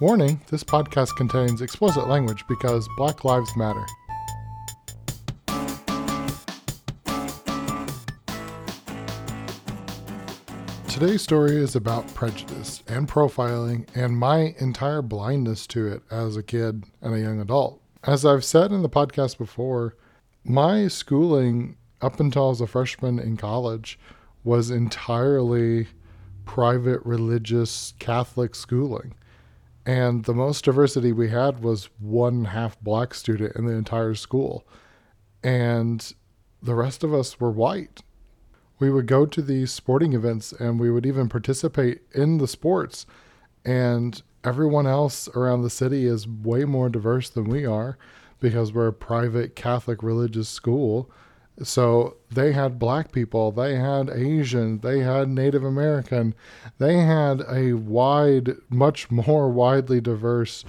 Warning this podcast contains explicit language because Black Lives Matter. Today's story is about prejudice and profiling and my entire blindness to it as a kid and a young adult. As I've said in the podcast before, my schooling up until I was a freshman in college was entirely private religious Catholic schooling. And the most diversity we had was one half black student in the entire school. And the rest of us were white. We would go to these sporting events and we would even participate in the sports. And everyone else around the city is way more diverse than we are because we're a private Catholic religious school. So they had black people, they had Asian, they had Native American, they had a wide, much more widely diverse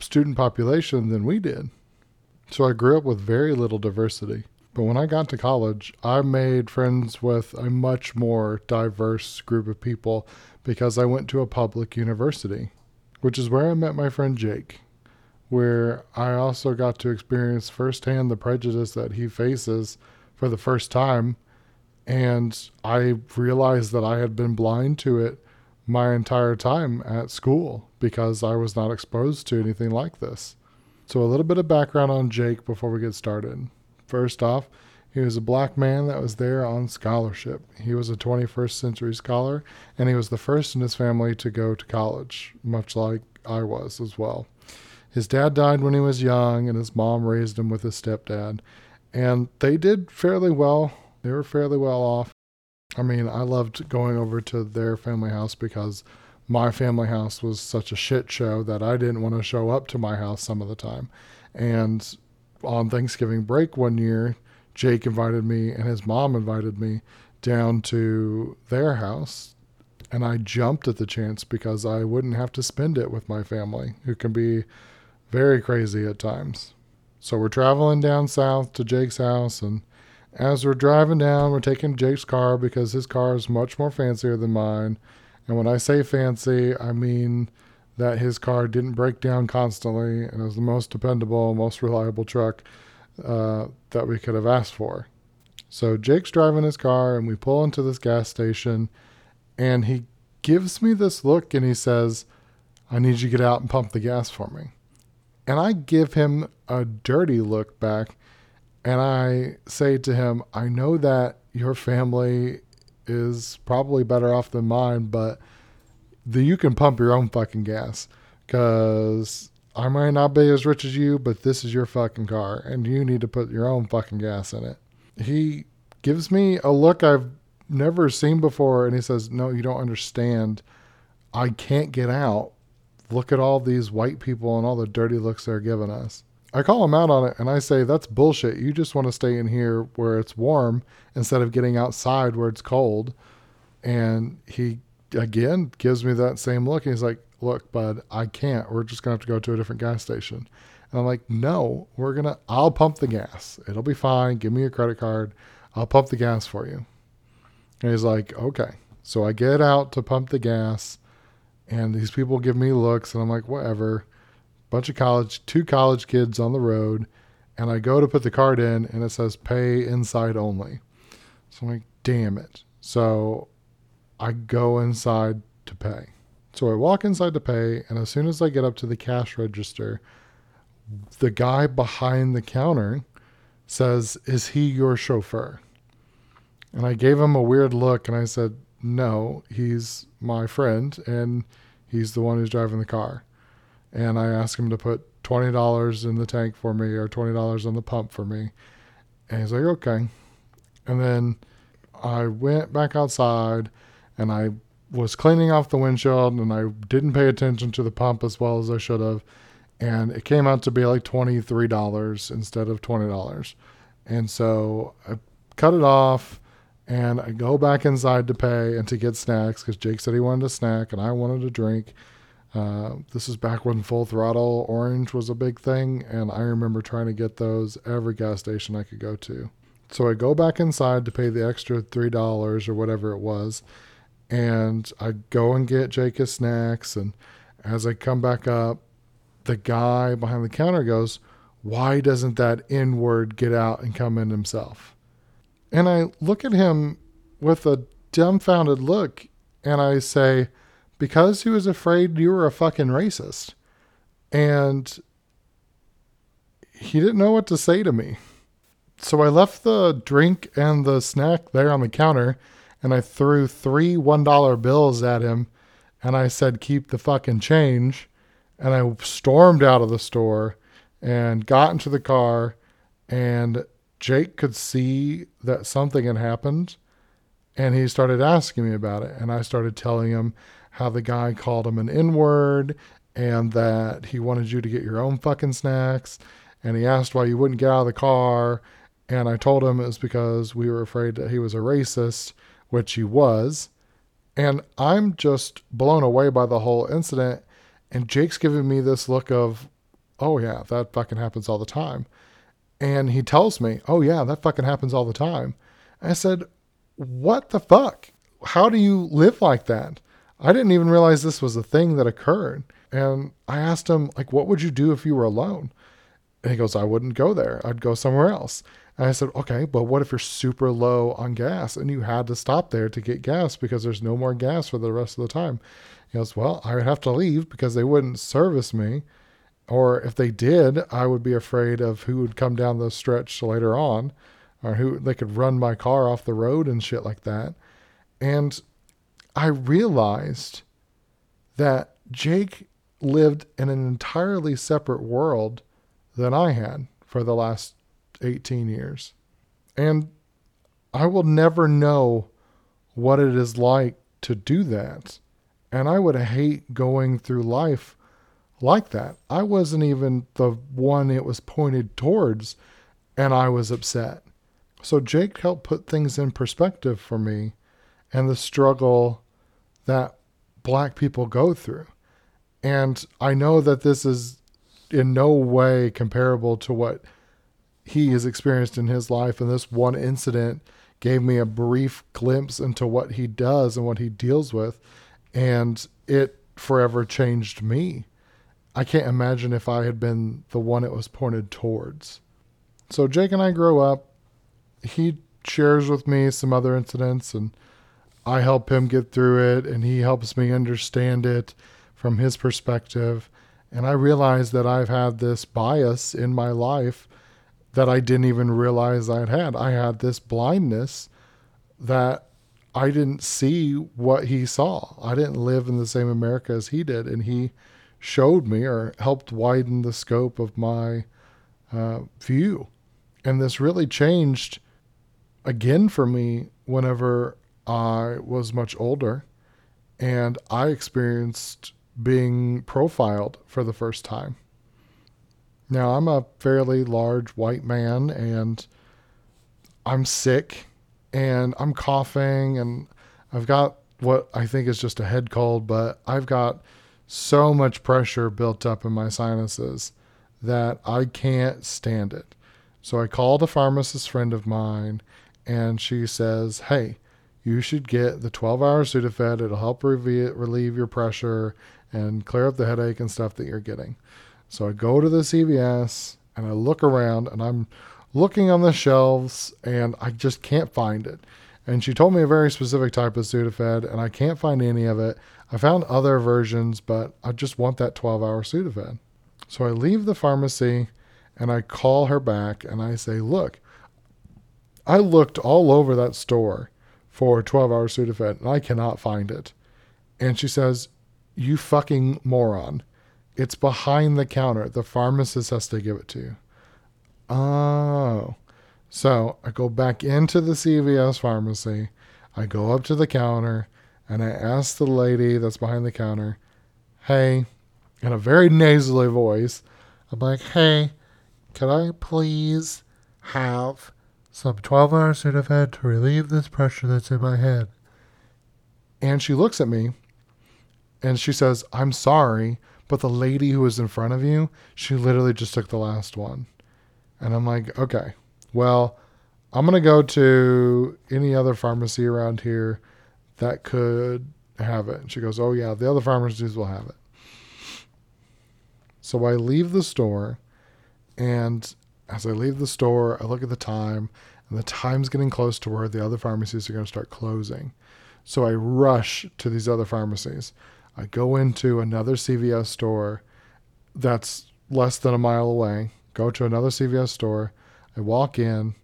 student population than we did. So I grew up with very little diversity. But when I got to college, I made friends with a much more diverse group of people because I went to a public university, which is where I met my friend Jake, where I also got to experience firsthand the prejudice that he faces for the first time. And I realized that I had been blind to it my entire time at school because I was not exposed to anything like this. So, a little bit of background on Jake before we get started. First off, he was a black man that was there on scholarship. He was a 21st century scholar, and he was the first in his family to go to college, much like I was as well. His dad died when he was young, and his mom raised him with his stepdad and they did fairly well. They were fairly well off. I mean, I loved going over to their family house because my family house was such a shit show that I didn't want to show up to my house some of the time. And on Thanksgiving break one year, Jake invited me and his mom invited me down to their house. And I jumped at the chance because I wouldn't have to spend it with my family, who can be very crazy at times. So we're traveling down south to Jake's house, and as we're driving down, we're taking Jake's car because his car is much more fancier than mine. And when I say fancy, I mean that his car didn't break down constantly and it was the most dependable, most reliable truck uh, that we could have asked for. So Jake's driving his car, and we pull into this gas station, and he gives me this look and he says, I need you to get out and pump the gas for me. And I give him a dirty look back and I say to him, I know that your family is probably better off than mine, but the, you can pump your own fucking gas because I might not be as rich as you, but this is your fucking car and you need to put your own fucking gas in it. He gives me a look I've never seen before and he says, No, you don't understand. I can't get out look at all these white people and all the dirty looks they're giving us. I call him out on it and I say, that's bullshit. You just want to stay in here where it's warm instead of getting outside where it's cold. And he again gives me that same look. He's like, look, bud, I can't. We're just going to have to go to a different gas station. And I'm like, no, we're going to, I'll pump the gas. It'll be fine. Give me your credit card. I'll pump the gas for you. And he's like, okay. So I get out to pump the gas and these people give me looks and I'm like, whatever. Bunch of college, two college kids on the road, and I go to put the card in and it says pay inside only. So I'm like, damn it. So I go inside to pay. So I walk inside to pay, and as soon as I get up to the cash register, the guy behind the counter says, Is he your chauffeur? And I gave him a weird look and I said, no, he's my friend and he's the one who's driving the car. And I asked him to put $20 in the tank for me or $20 on the pump for me. And he's like, okay. And then I went back outside and I was cleaning off the windshield and I didn't pay attention to the pump as well as I should have. And it came out to be like $23 instead of $20. And so I cut it off and I go back inside to pay and to get snacks because Jake said he wanted a snack and I wanted a drink. Uh, this is back when Full Throttle Orange was a big thing, and I remember trying to get those every gas station I could go to. So I go back inside to pay the extra $3 or whatever it was, and I go and get Jake his snacks. And As I come back up, the guy behind the counter goes, Why doesn't that N word get out and come in himself? And I look at him with a dumbfounded look and I say, Because he was afraid you were a fucking racist. And he didn't know what to say to me. So I left the drink and the snack there on the counter and I threw three $1 bills at him and I said, Keep the fucking change. And I stormed out of the store and got into the car. And Jake could see that something had happened. And he started asking me about it. And I started telling him how the guy called him an N word and that he wanted you to get your own fucking snacks. And he asked why you wouldn't get out of the car. And I told him it was because we were afraid that he was a racist, which he was. And I'm just blown away by the whole incident. And Jake's giving me this look of, oh, yeah, that fucking happens all the time. And he tells me, oh, yeah, that fucking happens all the time. I said, what the fuck? How do you live like that? I didn't even realize this was a thing that occurred. And I asked him, like, what would you do if you were alone? And he goes, I wouldn't go there. I'd go somewhere else. And I said, okay, but what if you're super low on gas and you had to stop there to get gas because there's no more gas for the rest of the time? He goes, well, I would have to leave because they wouldn't service me. Or if they did, I would be afraid of who would come down the stretch later on or who they could run my car off the road and shit like that. And I realized that Jake lived in an entirely separate world than I had for the last 18 years. And I will never know what it is like to do that. And I would hate going through life like that. I wasn't even the one it was pointed towards, and I was upset. So Jake helped put things in perspective for me and the struggle that black people go through. And I know that this is in no way comparable to what he has experienced in his life. And this one incident gave me a brief glimpse into what he does and what he deals with. And it forever changed me. I can't imagine if I had been the one it was pointed towards. So Jake and I grow up. He shares with me some other incidents and I help him get through it and he helps me understand it from his perspective. And I realize that I've had this bias in my life that I didn't even realize I'd had. I had this blindness that I didn't see what he saw. I didn't live in the same America as he did, and he showed me or helped widen the scope of my uh, view. And this really changed again for me whenever I was much older and I experienced being profiled for the first time. Now, I'm a fairly large white man and I'm sick and I'm coughing and I've got what I think is just a head cold, but I've got so much pressure built up in my sinuses that I can't stand it. So I called a pharmacist friend of mine and she says, Hey, you should get the 12 hour Sudafed. It'll help relieve your pressure and clear up the headache and stuff that you're getting. So I go to the CVS and I look around and I'm looking on the shelves and I just can't find it. And she told me a very specific type of Sudafed and I can't find any of it. I found other versions, but I just want that 12 hour Sudafed. So I leave the pharmacy and I call her back and I say, Look, I looked all over that store for 12 hour Sudafed and I cannot find it. And she says, You fucking moron. It's behind the counter. The pharmacist has to give it to you. Oh. So I go back into the CVS pharmacy. I go up to the counter and I ask the lady that's behind the counter, hey, in a very nasally voice, I'm like, hey, can I please have some 12 hour Sudafed to relieve this pressure that's in my head? And she looks at me and she says, I'm sorry, but the lady who was in front of you, she literally just took the last one. And I'm like, okay, well, I'm going to go to any other pharmacy around here that could have it. And she goes, oh, yeah, the other pharmacies will have it. So I leave the store, and as I leave the store, I look at the time, and the time's getting close to where the other pharmacies are going to start closing. So I rush to these other pharmacies. I go into another CVS store that's less than a mile away, go to another CVS store. I walk in,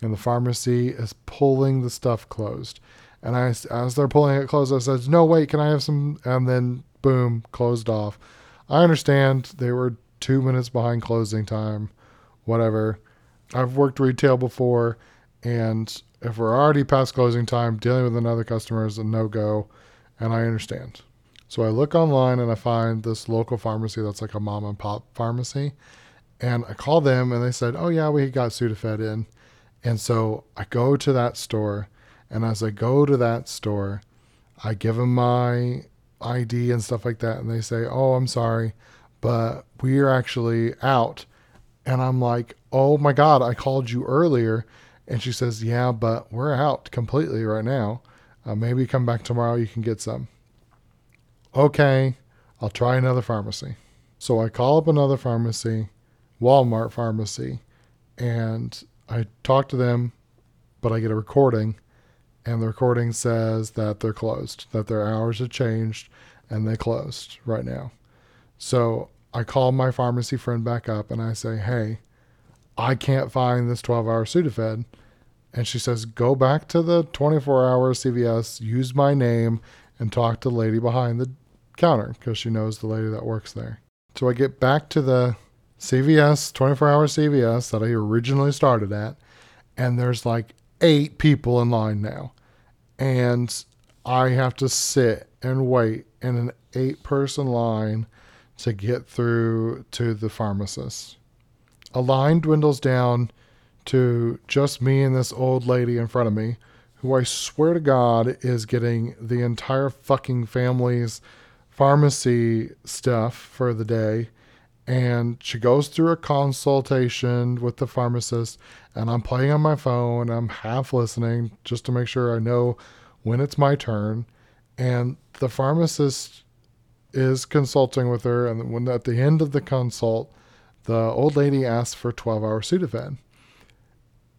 and the pharmacy is pulling the stuff closed. And I, as they're pulling it closed, I said, "No, wait, can I have some?" And then, boom, closed off. I understand they were two minutes behind closing time, whatever. I've worked retail before, and if we're already past closing time, dealing with another customer is a no go, and I understand. So I look online and I find this local pharmacy that's like a mom and pop pharmacy. And I call them and they said, Oh, yeah, we got Sudafed in. And so I go to that store. And as I go to that store, I give them my ID and stuff like that. And they say, Oh, I'm sorry, but we're actually out. And I'm like, Oh my God, I called you earlier. And she says, Yeah, but we're out completely right now. Uh, maybe come back tomorrow, you can get some. Okay, I'll try another pharmacy. So I call up another pharmacy, Walmart pharmacy, and I talk to them, but I get a recording, and the recording says that they're closed, that their hours have changed, and they closed right now. So I call my pharmacy friend back up and I say, Hey, I can't find this 12 hour Sudafed. And she says, Go back to the 24 hour CVS, use my name, and talk to the lady behind the counter because she knows the lady that works there. So I get back to the CVS, 24 hour CVS that I originally started at, and there's like eight people in line now. And I have to sit and wait in an eight person line to get through to the pharmacist. A line dwindles down to just me and this old lady in front of me, who I swear to God is getting the entire fucking family's pharmacy stuff for the day and she goes through a consultation with the pharmacist and i'm playing on my phone i'm half listening just to make sure i know when it's my turn and the pharmacist is consulting with her and when at the end of the consult the old lady asks for 12 hour sudafed.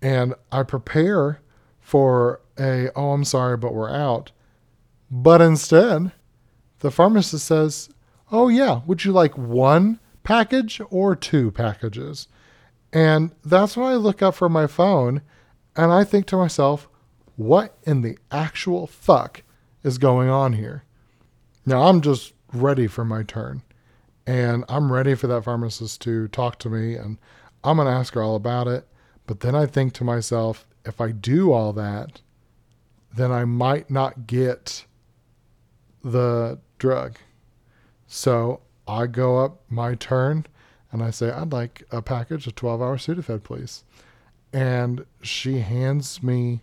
And i prepare for a oh i'm sorry but we're out. But instead the pharmacist says, Oh, yeah, would you like one package or two packages? And that's when I look up from my phone and I think to myself, what in the actual fuck is going on here? Now I'm just ready for my turn. And I'm ready for that pharmacist to talk to me and I'm going to ask her all about it. But then I think to myself, if I do all that, then I might not get the drug. So I go up my turn and I say, I'd like a package of 12 hour Sudafed, please. And she hands me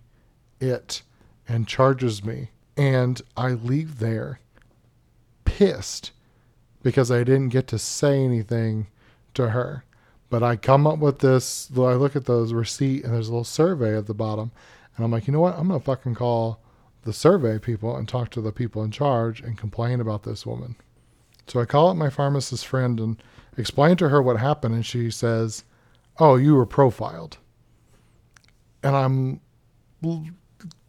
it and charges me. And I leave there pissed because I didn't get to say anything to her. But I come up with this, I look at those receipt and there's a little survey at the bottom. And I'm like, you know what? I'm going to fucking call the survey people and talk to the people in charge and complain about this woman. So I call up my pharmacist friend and explain to her what happened, and she says, Oh, you were profiled. And I'm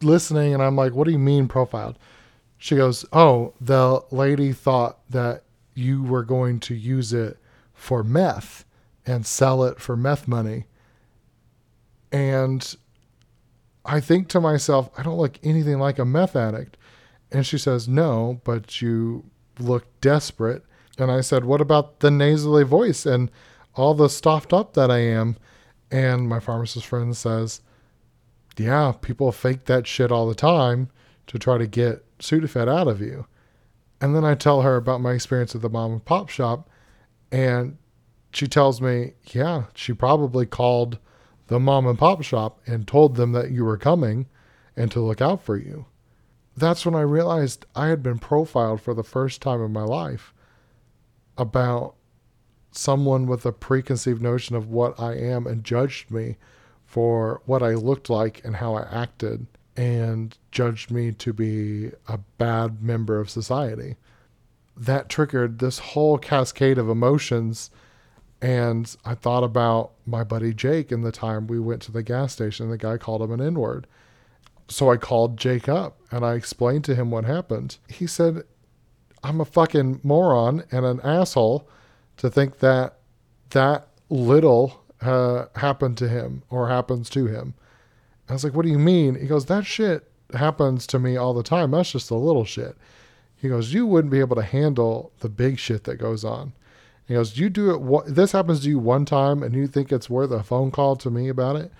listening and I'm like, What do you mean profiled? She goes, Oh, the lady thought that you were going to use it for meth and sell it for meth money. And I think to myself, I don't look anything like a meth addict. And she says, No, but you look desperate. And I said, What about the nasally voice and all the stuffed up that I am? And my pharmacist friend says, Yeah, people fake that shit all the time to try to get Sudafed out of you. And then I tell her about my experience at the mom and pop shop. And she tells me, Yeah, she probably called the mom and pop shop and told them that you were coming and to look out for you. That's when I realized I had been profiled for the first time in my life about someone with a preconceived notion of what I am and judged me for what I looked like and how I acted and judged me to be a bad member of society. that triggered this whole cascade of emotions. And I thought about my buddy Jake and the time we went to the gas station. The guy called him an N word. So I called Jake up and I explained to him what happened. He said, I'm a fucking moron and an asshole to think that that little uh, happened to him or happens to him. I was like, What do you mean? He goes, That shit happens to me all the time. That's just a little shit. He goes, You wouldn't be able to handle the big shit that goes on. He goes, You do it. this happens to you one time and you think it's worth a phone call to me about it?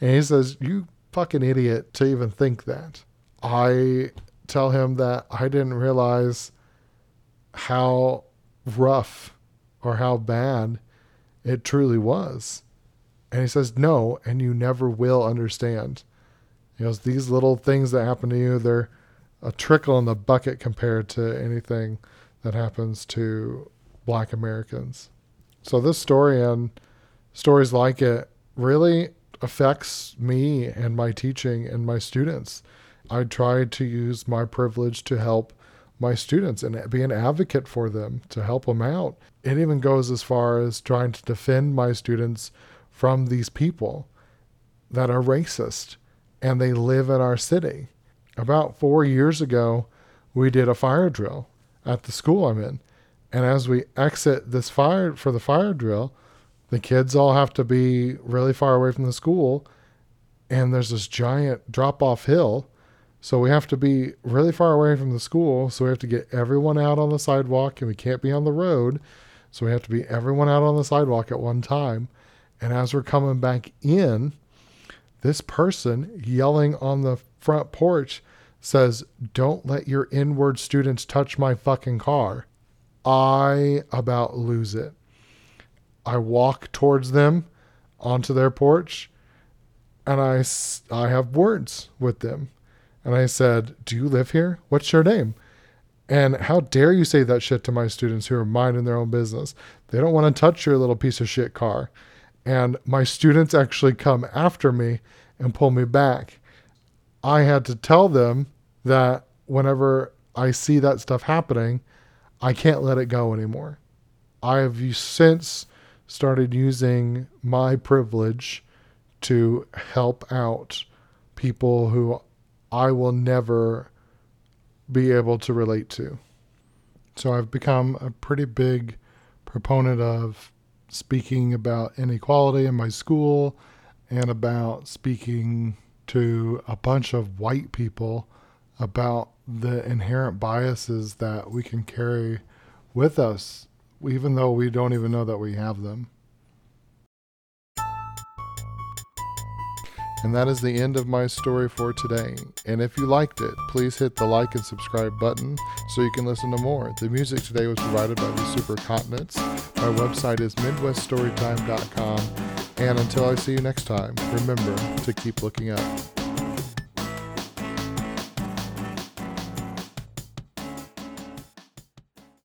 And he says, You fucking idiot to even think that. I tell him that I didn't realize how rough or how bad it truly was. And he says, No, and you never will understand. He goes, These little things that happen to you, they're a trickle in the bucket compared to anything that happens to black Americans. So this story and stories like it really affects me and my teaching and my students. I try to use my privilege to help my students and be an advocate for them to help them out. It even goes as far as trying to defend my students from these people that are racist and they live in our city. About four years ago, we did a fire drill at the school I'm in. And as we exit this fire for the fire drill, the kids all have to be really far away from the school. And there's this giant drop off hill. So we have to be really far away from the school. So we have to get everyone out on the sidewalk and we can't be on the road. So we have to be everyone out on the sidewalk at one time. And as we're coming back in, this person yelling on the front porch says, Don't let your inward students touch my fucking car. I about lose it. I walk towards them onto their porch and I, I have words with them. And I said, Do you live here? What's your name? And how dare you say that shit to my students who are minding their own business? They don't want to touch your little piece of shit car. And my students actually come after me and pull me back. I had to tell them that whenever I see that stuff happening, I can't let it go anymore. I have since started using my privilege to help out people who I will never be able to relate to. So I've become a pretty big proponent of speaking about inequality in my school and about speaking to a bunch of white people about the inherent biases that we can carry with us even though we don't even know that we have them. And that is the end of my story for today. And if you liked it, please hit the like and subscribe button so you can listen to more. The music today was provided by the Supercontinents. My website is MidwestStorytime.com. And until I see you next time, remember to keep looking up.